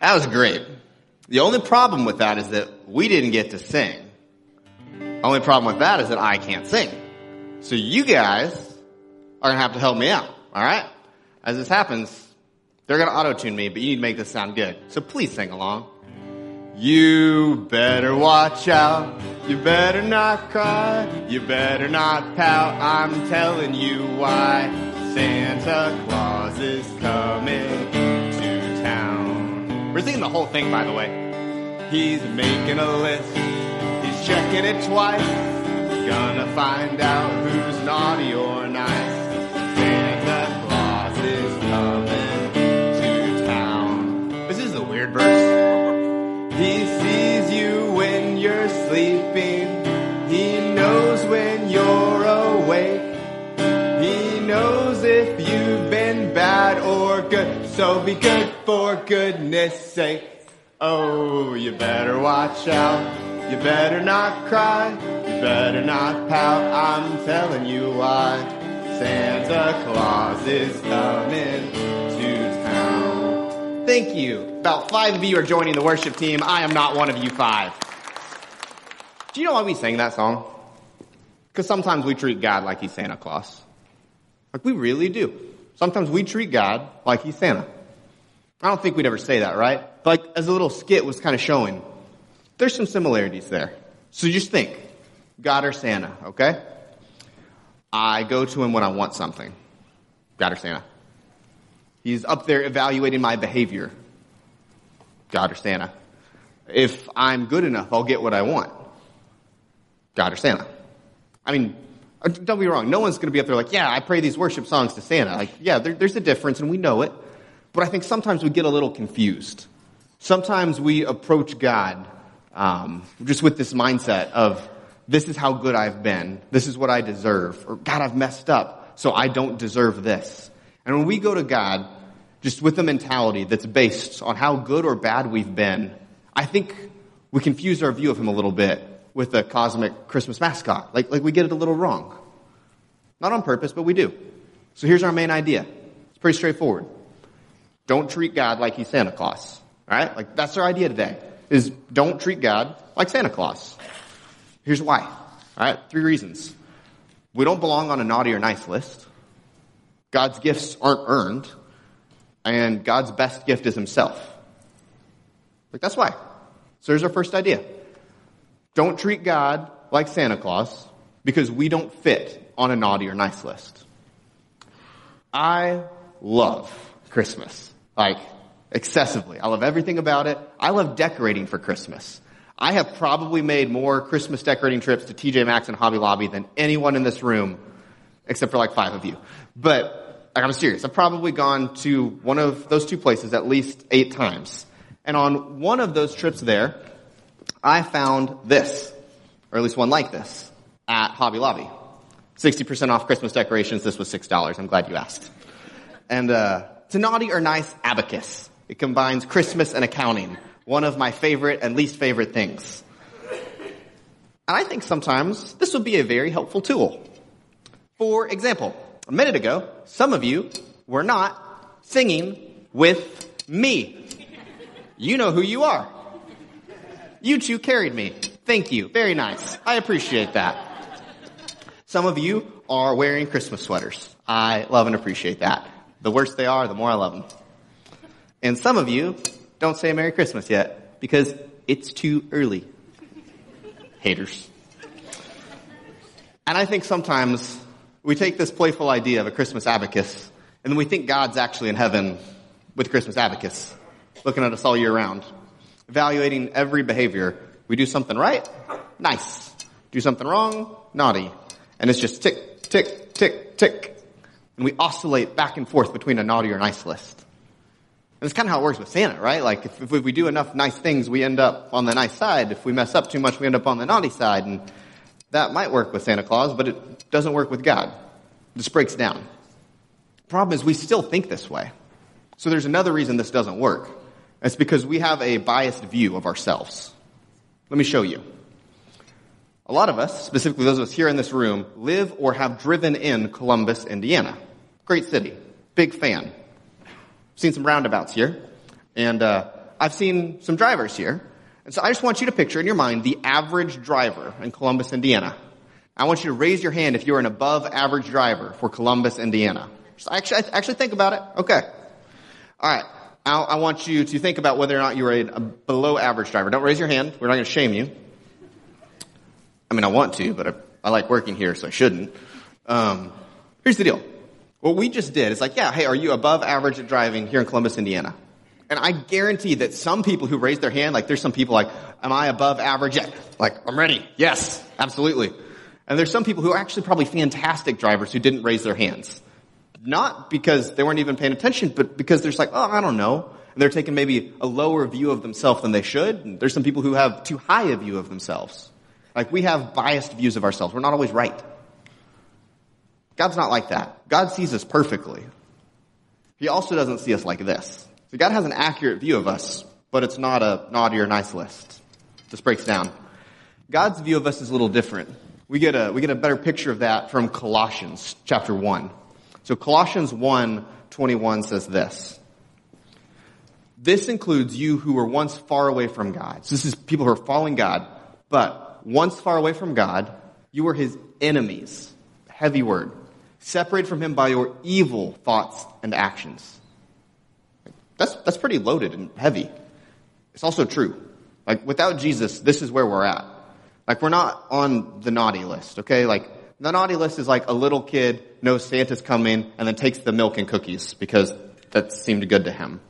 That was great. The only problem with that is that we didn't get to sing. Only problem with that is that I can't sing. So you guys are gonna have to help me out, alright? As this happens, they're gonna auto-tune me, but you need to make this sound good. So please sing along. You better watch out. You better not cry. You better not pout. I'm telling you why. Santa Claus is coming. We're singing the whole thing, by the way. He's making a list. He's checking it twice. Gonna find out who's naughty or nice. So be good for goodness sake. Oh, you better watch out. You better not cry. You better not pout. I'm telling you why. Santa Claus is coming to town. Thank you. About five of you are joining the worship team. I am not one of you five. Do you know why we sing that song? Because sometimes we treat God like he's Santa Claus. Like we really do. Sometimes we treat God like he's Santa. I don't think we'd ever say that, right? But like as a little skit was kind of showing, there's some similarities there. So just think, God or Santa, okay? I go to him when I want something. God or Santa. He's up there evaluating my behavior. God or Santa. If I'm good enough, I'll get what I want. God or Santa. I mean, don't be wrong. No one's going to be up there like, yeah, I pray these worship songs to Santa. Like, yeah, there, there's a difference and we know it. But I think sometimes we get a little confused. Sometimes we approach God um, just with this mindset of, this is how good I've been. This is what I deserve. Or, God, I've messed up, so I don't deserve this. And when we go to God, just with a mentality that's based on how good or bad we've been, I think we confuse our view of Him a little bit with the cosmic Christmas mascot. Like, like we get it a little wrong. Not on purpose, but we do. So here's our main idea. It's pretty straightforward. Don't treat God like he's Santa Claus. Alright? Like that's our idea today. Is don't treat God like Santa Claus. Here's why. Alright? Three reasons. We don't belong on a naughty or nice list. God's gifts aren't earned. And God's best gift is himself. Like that's why. So here's our first idea. Don't treat God like Santa Claus because we don't fit on a naughty or nice list. I love Christmas. Like, excessively. I love everything about it. I love decorating for Christmas. I have probably made more Christmas decorating trips to TJ Maxx and Hobby Lobby than anyone in this room, except for like five of you. But, like, I'm serious. I've probably gone to one of those two places at least eight times. And on one of those trips there, I found this, or at least one like this, at Hobby Lobby. 60% off Christmas decorations. This was $6. I'm glad you asked. And, uh, it's a naughty or nice abacus. It combines Christmas and accounting. One of my favorite and least favorite things. And I think sometimes this would be a very helpful tool. For example, a minute ago, some of you were not singing with me. You know who you are. You two carried me. Thank you. Very nice. I appreciate that. Some of you are wearing Christmas sweaters. I love and appreciate that. The worse they are, the more I love them. And some of you don't say Merry Christmas yet because it's too early. Haters. And I think sometimes we take this playful idea of a Christmas abacus and then we think God's actually in heaven with Christmas abacus, looking at us all year round, evaluating every behavior. We do something right, nice. Do something wrong, naughty. And it's just tick, tick, tick, tick. And we oscillate back and forth between a naughty or nice list. And it's kind of how it works with Santa, right? Like if, if we do enough nice things, we end up on the nice side. If we mess up too much, we end up on the naughty side. And that might work with Santa Claus, but it doesn't work with God. Just breaks down. Problem is we still think this way. So there's another reason this doesn't work. It's because we have a biased view of ourselves. Let me show you. A lot of us, specifically those of us here in this room, live or have driven in Columbus, Indiana. Great city. Big fan. Seen some roundabouts here. And uh, I've seen some drivers here. And so I just want you to picture in your mind the average driver in Columbus, Indiana. I want you to raise your hand if you're an above average driver for Columbus, Indiana. Just actually, actually think about it. Okay. All right. I, I want you to think about whether or not you're a, a below average driver. Don't raise your hand. We're not going to shame you. I mean, I want to, but I, I like working here, so I shouldn't. Um, here's the deal. What we just did is like, yeah, hey, are you above average at driving here in Columbus, Indiana? And I guarantee that some people who raise their hand, like there's some people like, am I above average yet? Like, I'm ready. Yes, absolutely. And there's some people who are actually probably fantastic drivers who didn't raise their hands. Not because they weren't even paying attention, but because there's like, oh, I don't know. And they're taking maybe a lower view of themselves than they should. And there's some people who have too high a view of themselves. Like we have biased views of ourselves. We're not always right. God's not like that. God sees us perfectly. He also doesn't see us like this. So God has an accurate view of us, but it's not a naughty or nice list. This breaks down. God's view of us is a little different. We get a, we get a better picture of that from Colossians chapter 1. So Colossians 1, 21 says this. This includes you who were once far away from God. So this is people who are following God, but once far away from God, you were his enemies. Heavy word separated from him by your evil thoughts and actions. That's, that's pretty loaded and heavy. It's also true. Like, without Jesus, this is where we're at. Like, we're not on the naughty list, okay? Like, the naughty list is like a little kid knows Santa's coming and then takes the milk and cookies because that seemed good to him.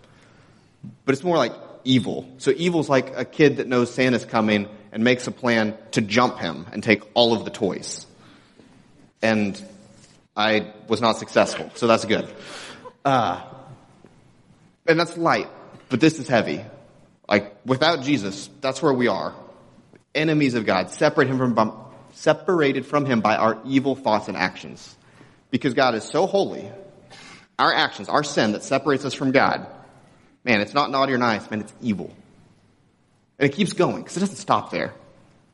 But it's more like evil. So evil's like a kid that knows Santa's coming and makes a plan to jump him and take all of the toys. And I was not successful, so that's good. Uh, and that's light, but this is heavy. Like, without Jesus, that's where we are. Enemies of God, separate him from, separated from him by our evil thoughts and actions. Because God is so holy, our actions, our sin that separates us from God, man, it's not naughty or nice, man, it's evil. And it keeps going, because it doesn't stop there.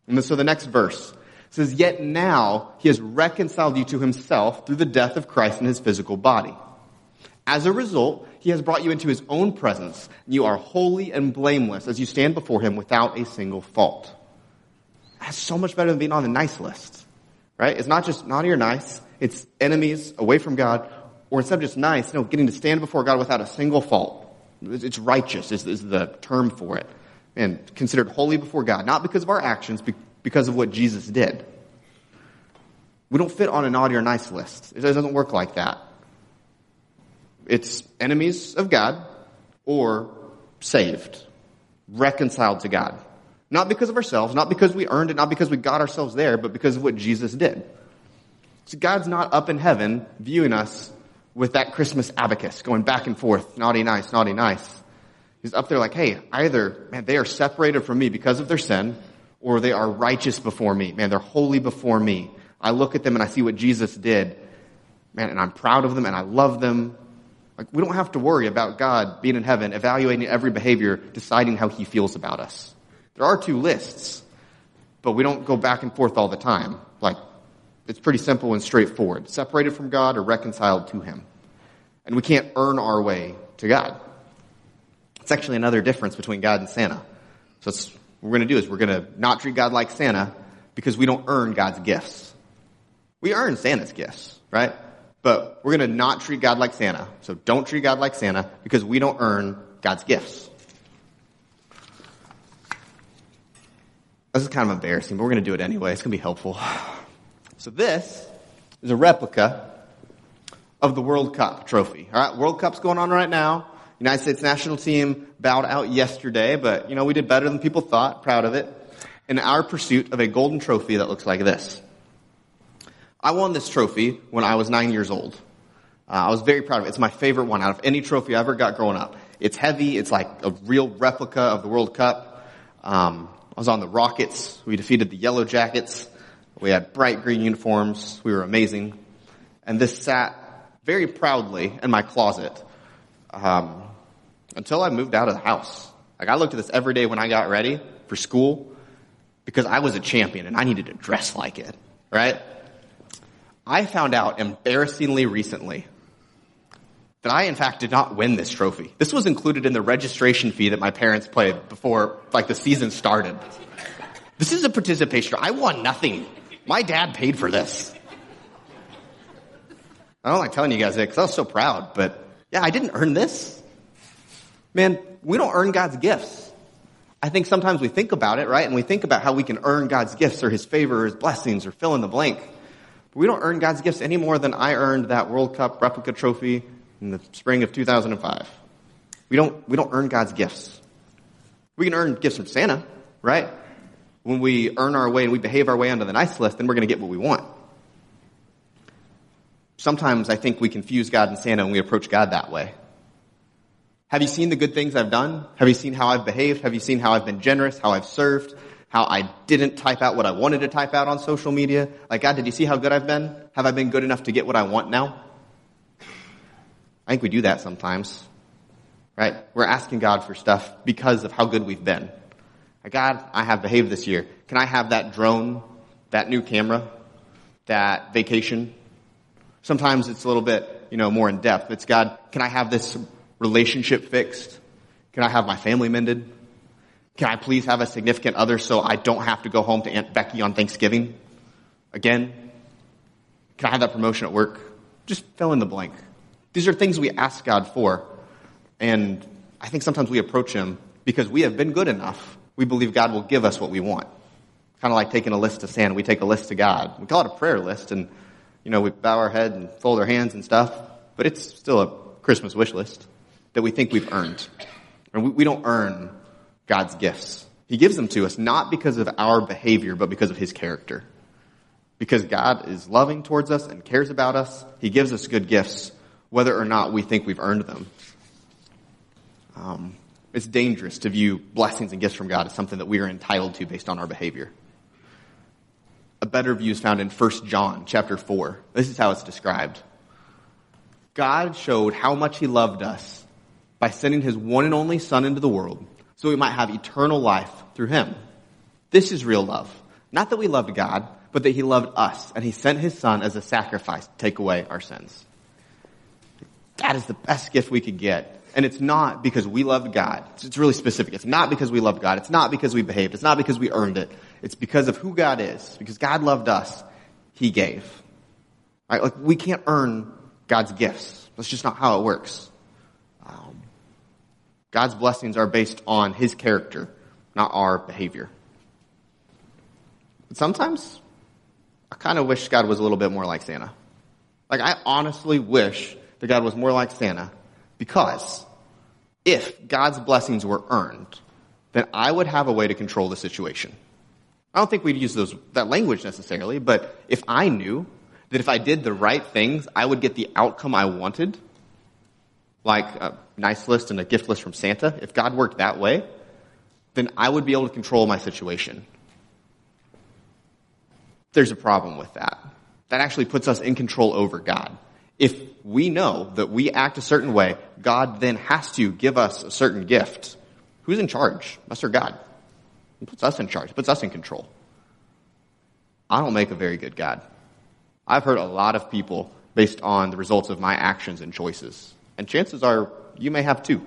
And so the next verse, says, Yet now he has reconciled you to himself through the death of Christ in his physical body. As a result, he has brought you into his own presence. You are holy and blameless as you stand before him without a single fault. That's so much better than being on the nice list, right? It's not just naughty or nice. It's enemies away from God, or instead of just nice, no, getting to stand before God without a single fault. It's righteous is, is the term for it. And considered holy before God, not because of our actions, because of what Jesus did. We don't fit on a naughty or nice list. It doesn't work like that. It's enemies of God or saved, reconciled to God. Not because of ourselves, not because we earned it, not because we got ourselves there, but because of what Jesus did. So God's not up in heaven viewing us with that Christmas abacus going back and forth, naughty, nice, naughty, nice. He's up there like, hey, either, man, they are separated from me because of their sin, or they are righteous before me. Man, they're holy before me. I look at them and I see what Jesus did. Man, and I'm proud of them and I love them. Like, we don't have to worry about God being in heaven, evaluating every behavior, deciding how he feels about us. There are two lists, but we don't go back and forth all the time. Like, it's pretty simple and straightforward. Separated from God or reconciled to him. And we can't earn our way to God. It's actually another difference between God and Santa. So what we're going to do is we're going to not treat God like Santa because we don't earn God's gifts. We earn Santa's gifts, right? But we're going to not treat God like Santa. So don't treat God like Santa because we don't earn God's gifts. This is kind of embarrassing, but we're going to do it anyway. It's going to be helpful. So this is a replica of the World Cup trophy. All right, World Cup's going on right now. United States national team bowed out yesterday, but you know, we did better than people thought. Proud of it. In our pursuit of a golden trophy that looks like this. I won this trophy when I was nine years old. Uh, I was very proud of it. It's my favorite one out of any trophy I ever got growing up. It's heavy. It's like a real replica of the World Cup. Um, I was on the Rockets. We defeated the Yellow Jackets. We had bright green uniforms. We were amazing. And this sat very proudly in my closet um, until I moved out of the house. Like I looked at this every day when I got ready for school because I was a champion and I needed to dress like it, right? I found out embarrassingly recently that I, in fact, did not win this trophy. This was included in the registration fee that my parents paid before, like, the season started. This is a participation. I won nothing. My dad paid for this. I don't like telling you guys that because I was so proud, but yeah, I didn't earn this. Man, we don't earn God's gifts. I think sometimes we think about it, right? And we think about how we can earn God's gifts or His favor or His blessings or fill in the blank. But we don't earn God's gifts any more than I earned that World Cup replica trophy in the spring of 2005. We don't, we don't earn God's gifts. We can earn gifts from Santa, right? When we earn our way and we behave our way onto the nice list, then we're going to get what we want. Sometimes I think we confuse God and Santa and we approach God that way. Have you seen the good things I've done? Have you seen how I've behaved? Have you seen how I've been generous, how I've served, how I didn't type out what I wanted to type out on social media? Like, God, did you see how good I've been? Have I been good enough to get what I want now? I think we do that sometimes, right? We're asking God for stuff because of how good we've been. God, I have behaved this year. Can I have that drone, that new camera, that vacation? Sometimes it's a little bit, you know, more in depth. It's God, can I have this relationship fixed? Can I have my family mended? Can I please have a significant other so I don't have to go home to Aunt Becky on Thanksgiving again? Can I have that promotion at work? Just fill in the blank. These are things we ask God for. And I think sometimes we approach Him because we have been good enough. We believe God will give us what we want. Kind of like taking a list to Santa. We take a list to God. We call it a prayer list and, you know, we bow our head and fold our hands and stuff, but it's still a Christmas wish list that we think we've earned. And we don't earn God's gifts. He gives them to us not because of our behavior, but because of His character. Because God is loving towards us and cares about us, He gives us good gifts, whether or not we think we've earned them. Um, it's dangerous to view blessings and gifts from God as something that we are entitled to based on our behavior. A better view is found in 1 John chapter 4. This is how it's described. God showed how much He loved us by sending his one and only son into the world so we might have eternal life through him. This is real love. Not that we loved God, but that he loved us and he sent his son as a sacrifice to take away our sins. That is the best gift we could get. And it's not because we loved God. It's really specific. It's not because we loved God. It's not because we behaved. It's not because we earned it. It's because of who God is. Because God loved us, He gave. Right? Like we can't earn God's gifts. That's just not how it works. Um, God's blessings are based on His character, not our behavior. But sometimes, I kind of wish God was a little bit more like Santa. Like, I honestly wish that God was more like Santa because if God's blessings were earned, then I would have a way to control the situation. I don't think we'd use those, that language necessarily, but if I knew that if I did the right things, I would get the outcome I wanted, like a nice list and a gift list from Santa, if God worked that way, then I would be able to control my situation. There's a problem with that. That actually puts us in control over God. If we know that we act a certain way, God then has to give us a certain gift. Who's in charge? Us or God? He puts us in charge, puts us in control. I don't make a very good God. I've heard a lot of people based on the results of my actions and choices. And chances are you may have too.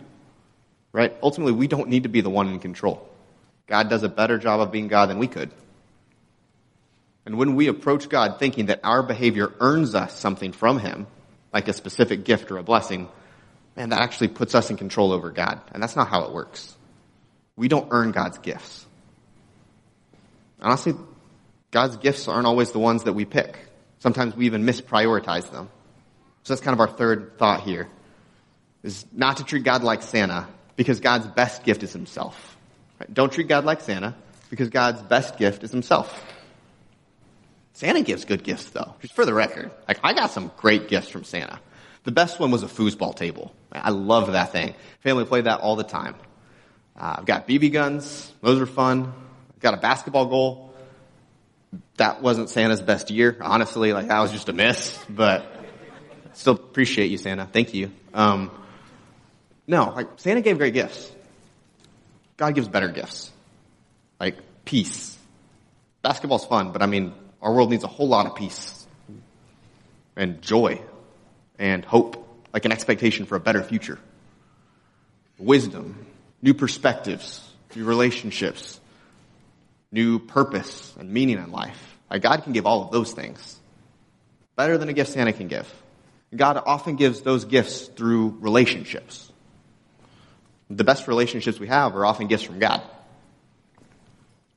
Right? Ultimately, we don't need to be the one in control. God does a better job of being God than we could. And when we approach God thinking that our behavior earns us something from Him, like a specific gift or a blessing, man, that actually puts us in control over God. And that's not how it works. We don't earn God's gifts. Honestly, God's gifts aren't always the ones that we pick. Sometimes we even misprioritize them. So that's kind of our third thought here is not to treat God like Santa because God's best gift is himself. Right? Don't treat God like Santa because God's best gift is himself. Santa gives good gifts though, just for the record. Like I got some great gifts from Santa. The best one was a foosball table. I love that thing. Family played that all the time. Uh, I've got BB guns. Those are fun. I've got a basketball goal. That wasn't Santa's best year, honestly. Like that was just a miss, but still appreciate you, Santa. Thank you. Um, no, like Santa gave great gifts. God gives better gifts. Like peace. Basketball's fun, but I mean, our world needs a whole lot of peace and joy and hope like an expectation for a better future, wisdom, new perspectives, new relationships, new purpose and meaning in life. Like God can give all of those things. Better than a gift Santa can give. God often gives those gifts through relationships. The best relationships we have are often gifts from God.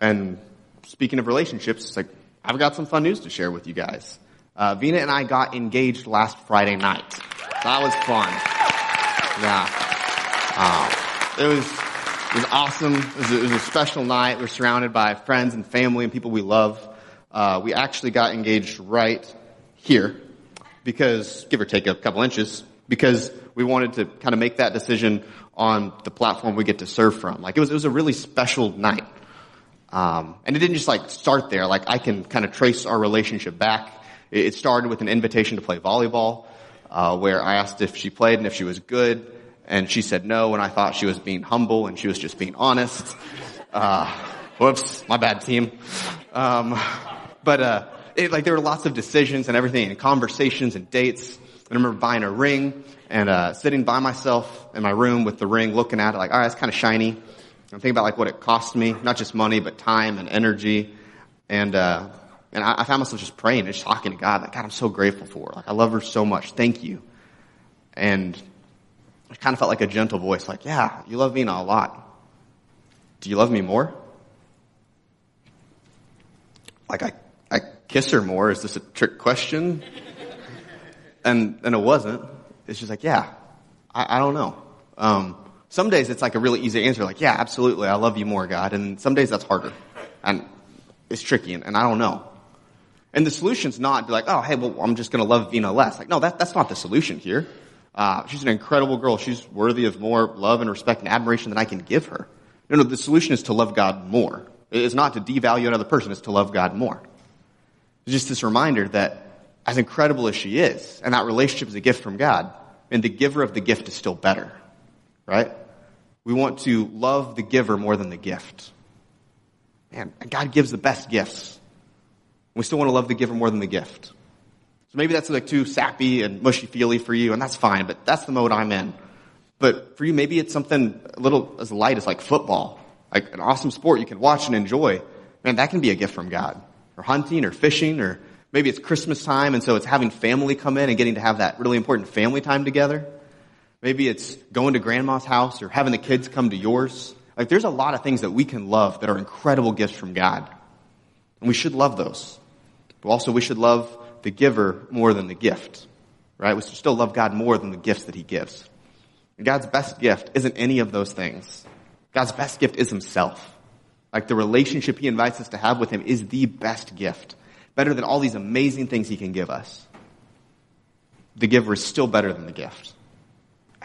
And speaking of relationships, it's like, I've got some fun news to share with you guys. Uh, Vina and I got engaged last Friday night. That was fun. Yeah. Uh, it was, it was awesome. It was, a, it was, a, special night. We're surrounded by friends and family and people we love. Uh, we actually got engaged right here because, give or take a couple inches, because we wanted to kind of make that decision on the platform we get to serve from. Like it was, it was a really special night. Um, and it didn't just like start there. Like I can kind of trace our relationship back. It started with an invitation to play volleyball, uh, where I asked if she played and if she was good, and she said no, and I thought she was being humble and she was just being honest. Uh, whoops, my bad team. Um, but uh, it, like there were lots of decisions and everything, and conversations and dates. I remember buying a ring and uh, sitting by myself in my room with the ring, looking at it, like, all right, it's kind of shiny. I'm thinking about like what it cost me, not just money, but time and energy. And uh, and I, I, found myself just praying and just talking to God. Like, God, I'm so grateful for her. Like, I love her so much. Thank you. And it kind of felt like a gentle voice, like, yeah, you love me a lot. Do you love me more? Like, I, I kiss her more. Is this a trick question? and, and it wasn't. It's just like, yeah, I, I don't know. Um, some days it's like a really easy answer, like, yeah, absolutely, I love you more, God. And some days that's harder. And it's tricky, and, and I don't know. And the solution's not be like, oh, hey, well, I'm just going to love Vina less. Like, no, that, that's not the solution here. Uh, she's an incredible girl. She's worthy of more love and respect and admiration than I can give her. No, no, the solution is to love God more. It's not to devalue another person, it's to love God more. It's just this reminder that as incredible as she is, and that relationship is a gift from God, and the giver of the gift is still better. Right? We want to love the giver more than the gift. Man, God gives the best gifts. We still want to love the giver more than the gift. So maybe that's like too sappy and mushy feely for you, and that's fine, but that's the mode I'm in. But for you, maybe it's something a little as light as like football, like an awesome sport you can watch and enjoy. Man, that can be a gift from God. Or hunting or fishing, or maybe it's Christmas time, and so it's having family come in and getting to have that really important family time together. Maybe it's going to grandma's house or having the kids come to yours. Like there's a lot of things that we can love that are incredible gifts from God. And we should love those. But also we should love the giver more than the gift. Right? We should still love God more than the gifts that he gives. And God's best gift isn't any of those things. God's best gift is himself. Like the relationship he invites us to have with him is the best gift. Better than all these amazing things he can give us. The giver is still better than the gift.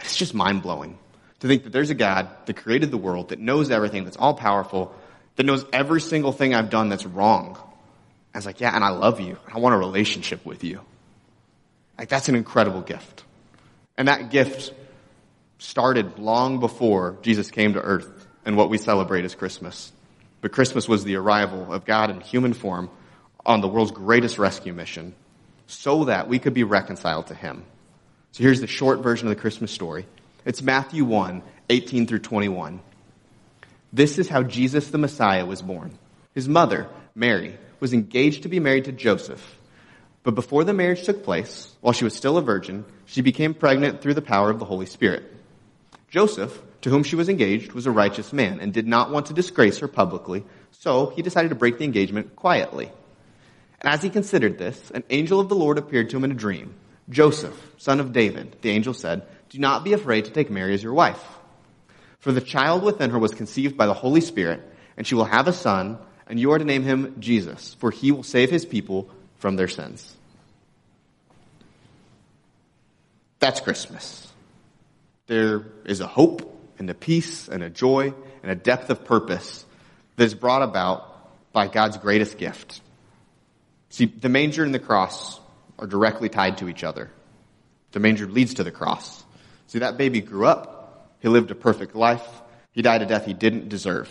It's just mind blowing to think that there's a God that created the world, that knows everything, that's all powerful, that knows every single thing I've done that's wrong, I was like, yeah, and I love you. I want a relationship with you. Like, that's an incredible gift. And that gift started long before Jesus came to earth and what we celebrate as Christmas. But Christmas was the arrival of God in human form on the world's greatest rescue mission so that we could be reconciled to Him. So here's the short version of the Christmas story. It's Matthew 1, 18 through 21. This is how Jesus the Messiah was born. His mother, Mary, was engaged to be married to Joseph. But before the marriage took place, while she was still a virgin, she became pregnant through the power of the Holy Spirit. Joseph, to whom she was engaged, was a righteous man and did not want to disgrace her publicly, so he decided to break the engagement quietly. And as he considered this, an angel of the Lord appeared to him in a dream. Joseph, son of David, the angel said, do not be afraid to take Mary as your wife. For the child within her was conceived by the Holy Spirit, and she will have a son, and you are to name him Jesus, for he will save his people from their sins. That's Christmas. There is a hope and a peace and a joy and a depth of purpose that is brought about by God's greatest gift. See, the manger and the cross are directly tied to each other. The manger leads to the cross. See, that baby grew up. He lived a perfect life. He died a death he didn't deserve.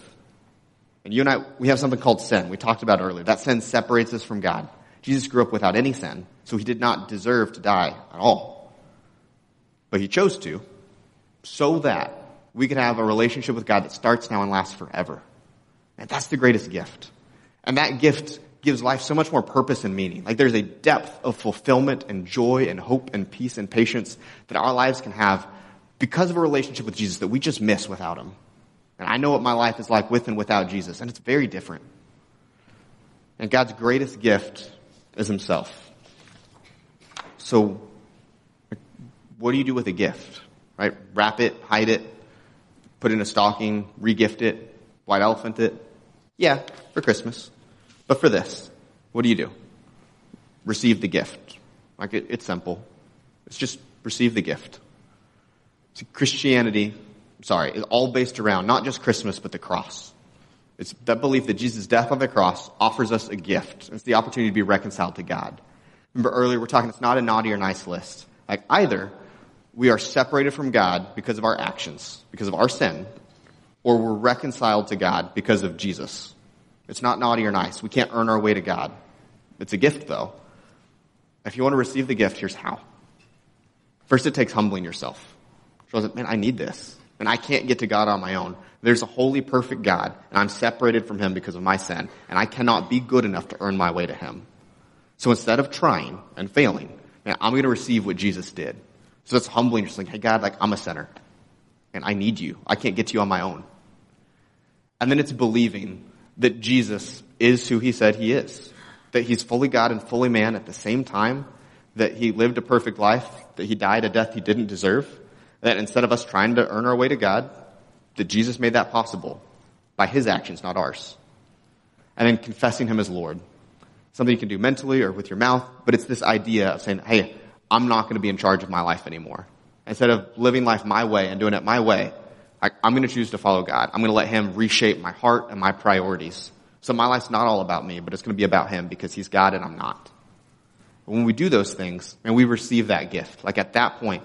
And you and I, we have something called sin. We talked about earlier. That sin separates us from God. Jesus grew up without any sin, so he did not deserve to die at all. But he chose to so that we could have a relationship with God that starts now and lasts forever. And that's the greatest gift. And that gift gives life so much more purpose and meaning. Like there's a depth of fulfillment and joy and hope and peace and patience that our lives can have because of a relationship with Jesus that we just miss without him. And I know what my life is like with and without Jesus, and it's very different. And God's greatest gift is himself. So, what do you do with a gift? Right? Wrap it, hide it, put it in a stocking, regift it, white elephant it? Yeah, for Christmas. But for this, what do you do? Receive the gift. Like it, it's simple. It's just receive the gift. So Christianity, sorry, is all based around not just Christmas, but the cross. It's that belief that Jesus' death on the cross offers us a gift. It's the opportunity to be reconciled to God. Remember earlier, we're talking, it's not a naughty or nice list. Like either we are separated from God because of our actions, because of our sin, or we're reconciled to God because of Jesus. It's not naughty or nice. We can't earn our way to God. It's a gift though. If you want to receive the gift, here's how. First, it takes humbling yourself. man, I need this. And I can't get to God on my own. There's a holy, perfect God, and I'm separated from Him because of my sin, and I cannot be good enough to earn my way to Him. So instead of trying and failing, man, I'm going to receive what Jesus did. So it's humbling, just like, hey God, like I'm a sinner, and I need you. I can't get to you on my own. And then it's believing that Jesus is who he said he is. That he's fully God and fully man at the same time. That he lived a perfect life. That he died a death he didn't deserve. That instead of us trying to earn our way to God, that Jesus made that possible by his actions, not ours. And then confessing him as Lord. Something you can do mentally or with your mouth, but it's this idea of saying, hey, I'm not going to be in charge of my life anymore. Instead of living life my way and doing it my way, I, am going to choose to follow God. I'm going to let Him reshape my heart and my priorities. So my life's not all about me, but it's going to be about Him because He's God and I'm not. When we do those things and we receive that gift, like at that point,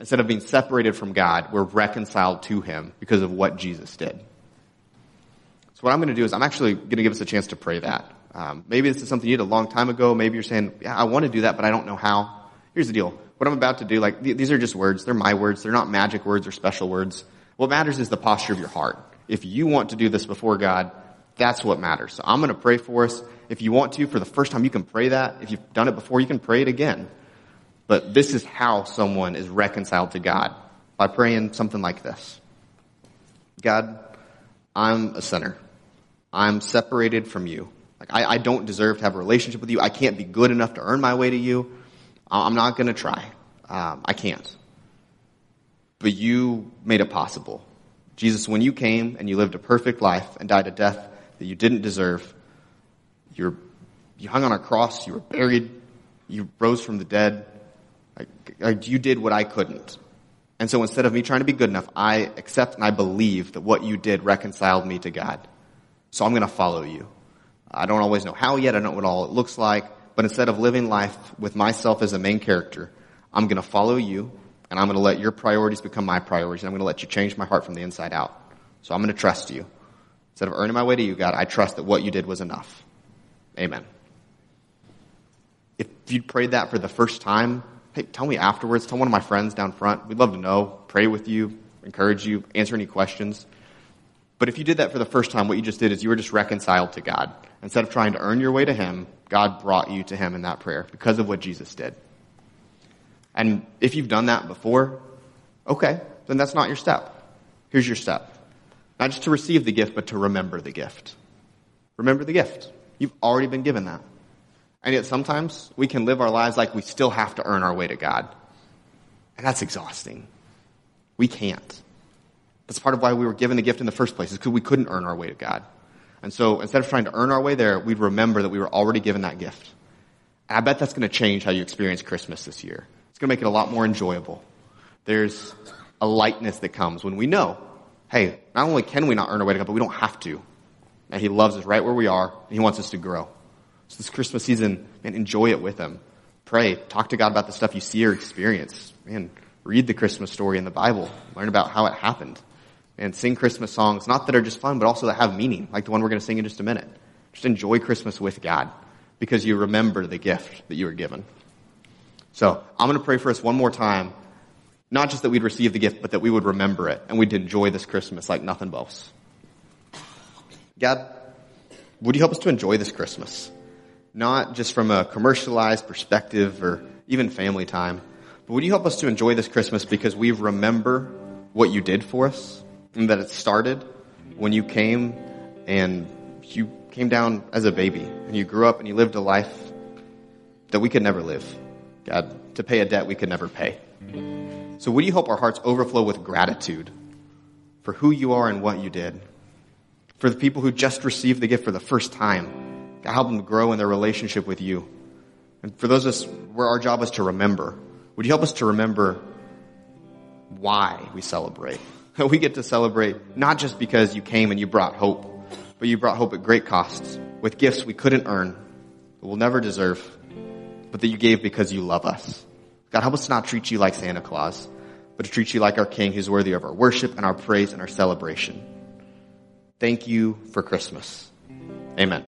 instead of being separated from God, we're reconciled to Him because of what Jesus did. So what I'm going to do is I'm actually going to give us a chance to pray that. Um, maybe this is something you did a long time ago. Maybe you're saying, yeah, I want to do that, but I don't know how. Here's the deal. What I'm about to do, like, th- these are just words. They're my words. They're not magic words or special words. What matters is the posture of your heart. If you want to do this before God, that's what matters. So I'm going to pray for us. If you want to, for the first time, you can pray that. If you've done it before, you can pray it again. But this is how someone is reconciled to God by praying something like this. God, I'm a sinner. I'm separated from you. Like I, I don't deserve to have a relationship with you. I can't be good enough to earn my way to you. I'm not going to try. Um, I can't but you made it possible. Jesus, when you came and you lived a perfect life and died a death that you didn't deserve, you you hung on a cross, you were buried, you rose from the dead. Like, like you did what I couldn't. And so instead of me trying to be good enough, I accept and I believe that what you did reconciled me to God. So I'm going to follow you. I don't always know how yet. I don't know what all it looks like. But instead of living life with myself as a main character, I'm going to follow you and I'm going to let your priorities become my priorities, and I'm going to let you change my heart from the inside out. So I'm going to trust you. Instead of earning my way to you, God, I trust that what you did was enough. Amen. If you prayed that for the first time, hey, tell me afterwards. Tell one of my friends down front. We'd love to know. Pray with you, encourage you, answer any questions. But if you did that for the first time, what you just did is you were just reconciled to God. Instead of trying to earn your way to Him, God brought you to Him in that prayer because of what Jesus did. And if you've done that before, okay, then that's not your step. Here's your step. Not just to receive the gift, but to remember the gift. Remember the gift. You've already been given that. And yet sometimes we can live our lives like we still have to earn our way to God. And that's exhausting. We can't. That's part of why we were given the gift in the first place, is because we couldn't earn our way to God. And so instead of trying to earn our way there, we'd remember that we were already given that gift. And I bet that's going to change how you experience Christmas this year. Going to make it a lot more enjoyable. There's a lightness that comes when we know, hey, not only can we not earn our way to God, but we don't have to. And He loves us right where we are, and He wants us to grow. So this Christmas season, man, enjoy it with Him. Pray. Talk to God about the stuff you see or experience. Man, read the Christmas story in the Bible. Learn about how it happened. And sing Christmas songs, not that are just fun, but also that have meaning, like the one we're going to sing in just a minute. Just enjoy Christmas with God because you remember the gift that you were given. So I'm going to pray for us one more time. Not just that we'd receive the gift, but that we would remember it and we'd enjoy this Christmas like nothing else. God, would you help us to enjoy this Christmas? Not just from a commercialized perspective or even family time, but would you help us to enjoy this Christmas because we remember what you did for us and that it started when you came and you came down as a baby and you grew up and you lived a life that we could never live. God, to pay a debt we could never pay. So would you help our hearts overflow with gratitude for who you are and what you did? For the people who just received the gift for the first time, God, help them grow in their relationship with you. And for those of us where our job is to remember, would you help us to remember why we celebrate? We get to celebrate not just because you came and you brought hope, but you brought hope at great costs with gifts we couldn't earn, we'll never deserve, but that you gave because you love us. God, help us not treat you like Santa Claus, but to treat you like our King who's worthy of our worship and our praise and our celebration. Thank you for Christmas. Amen.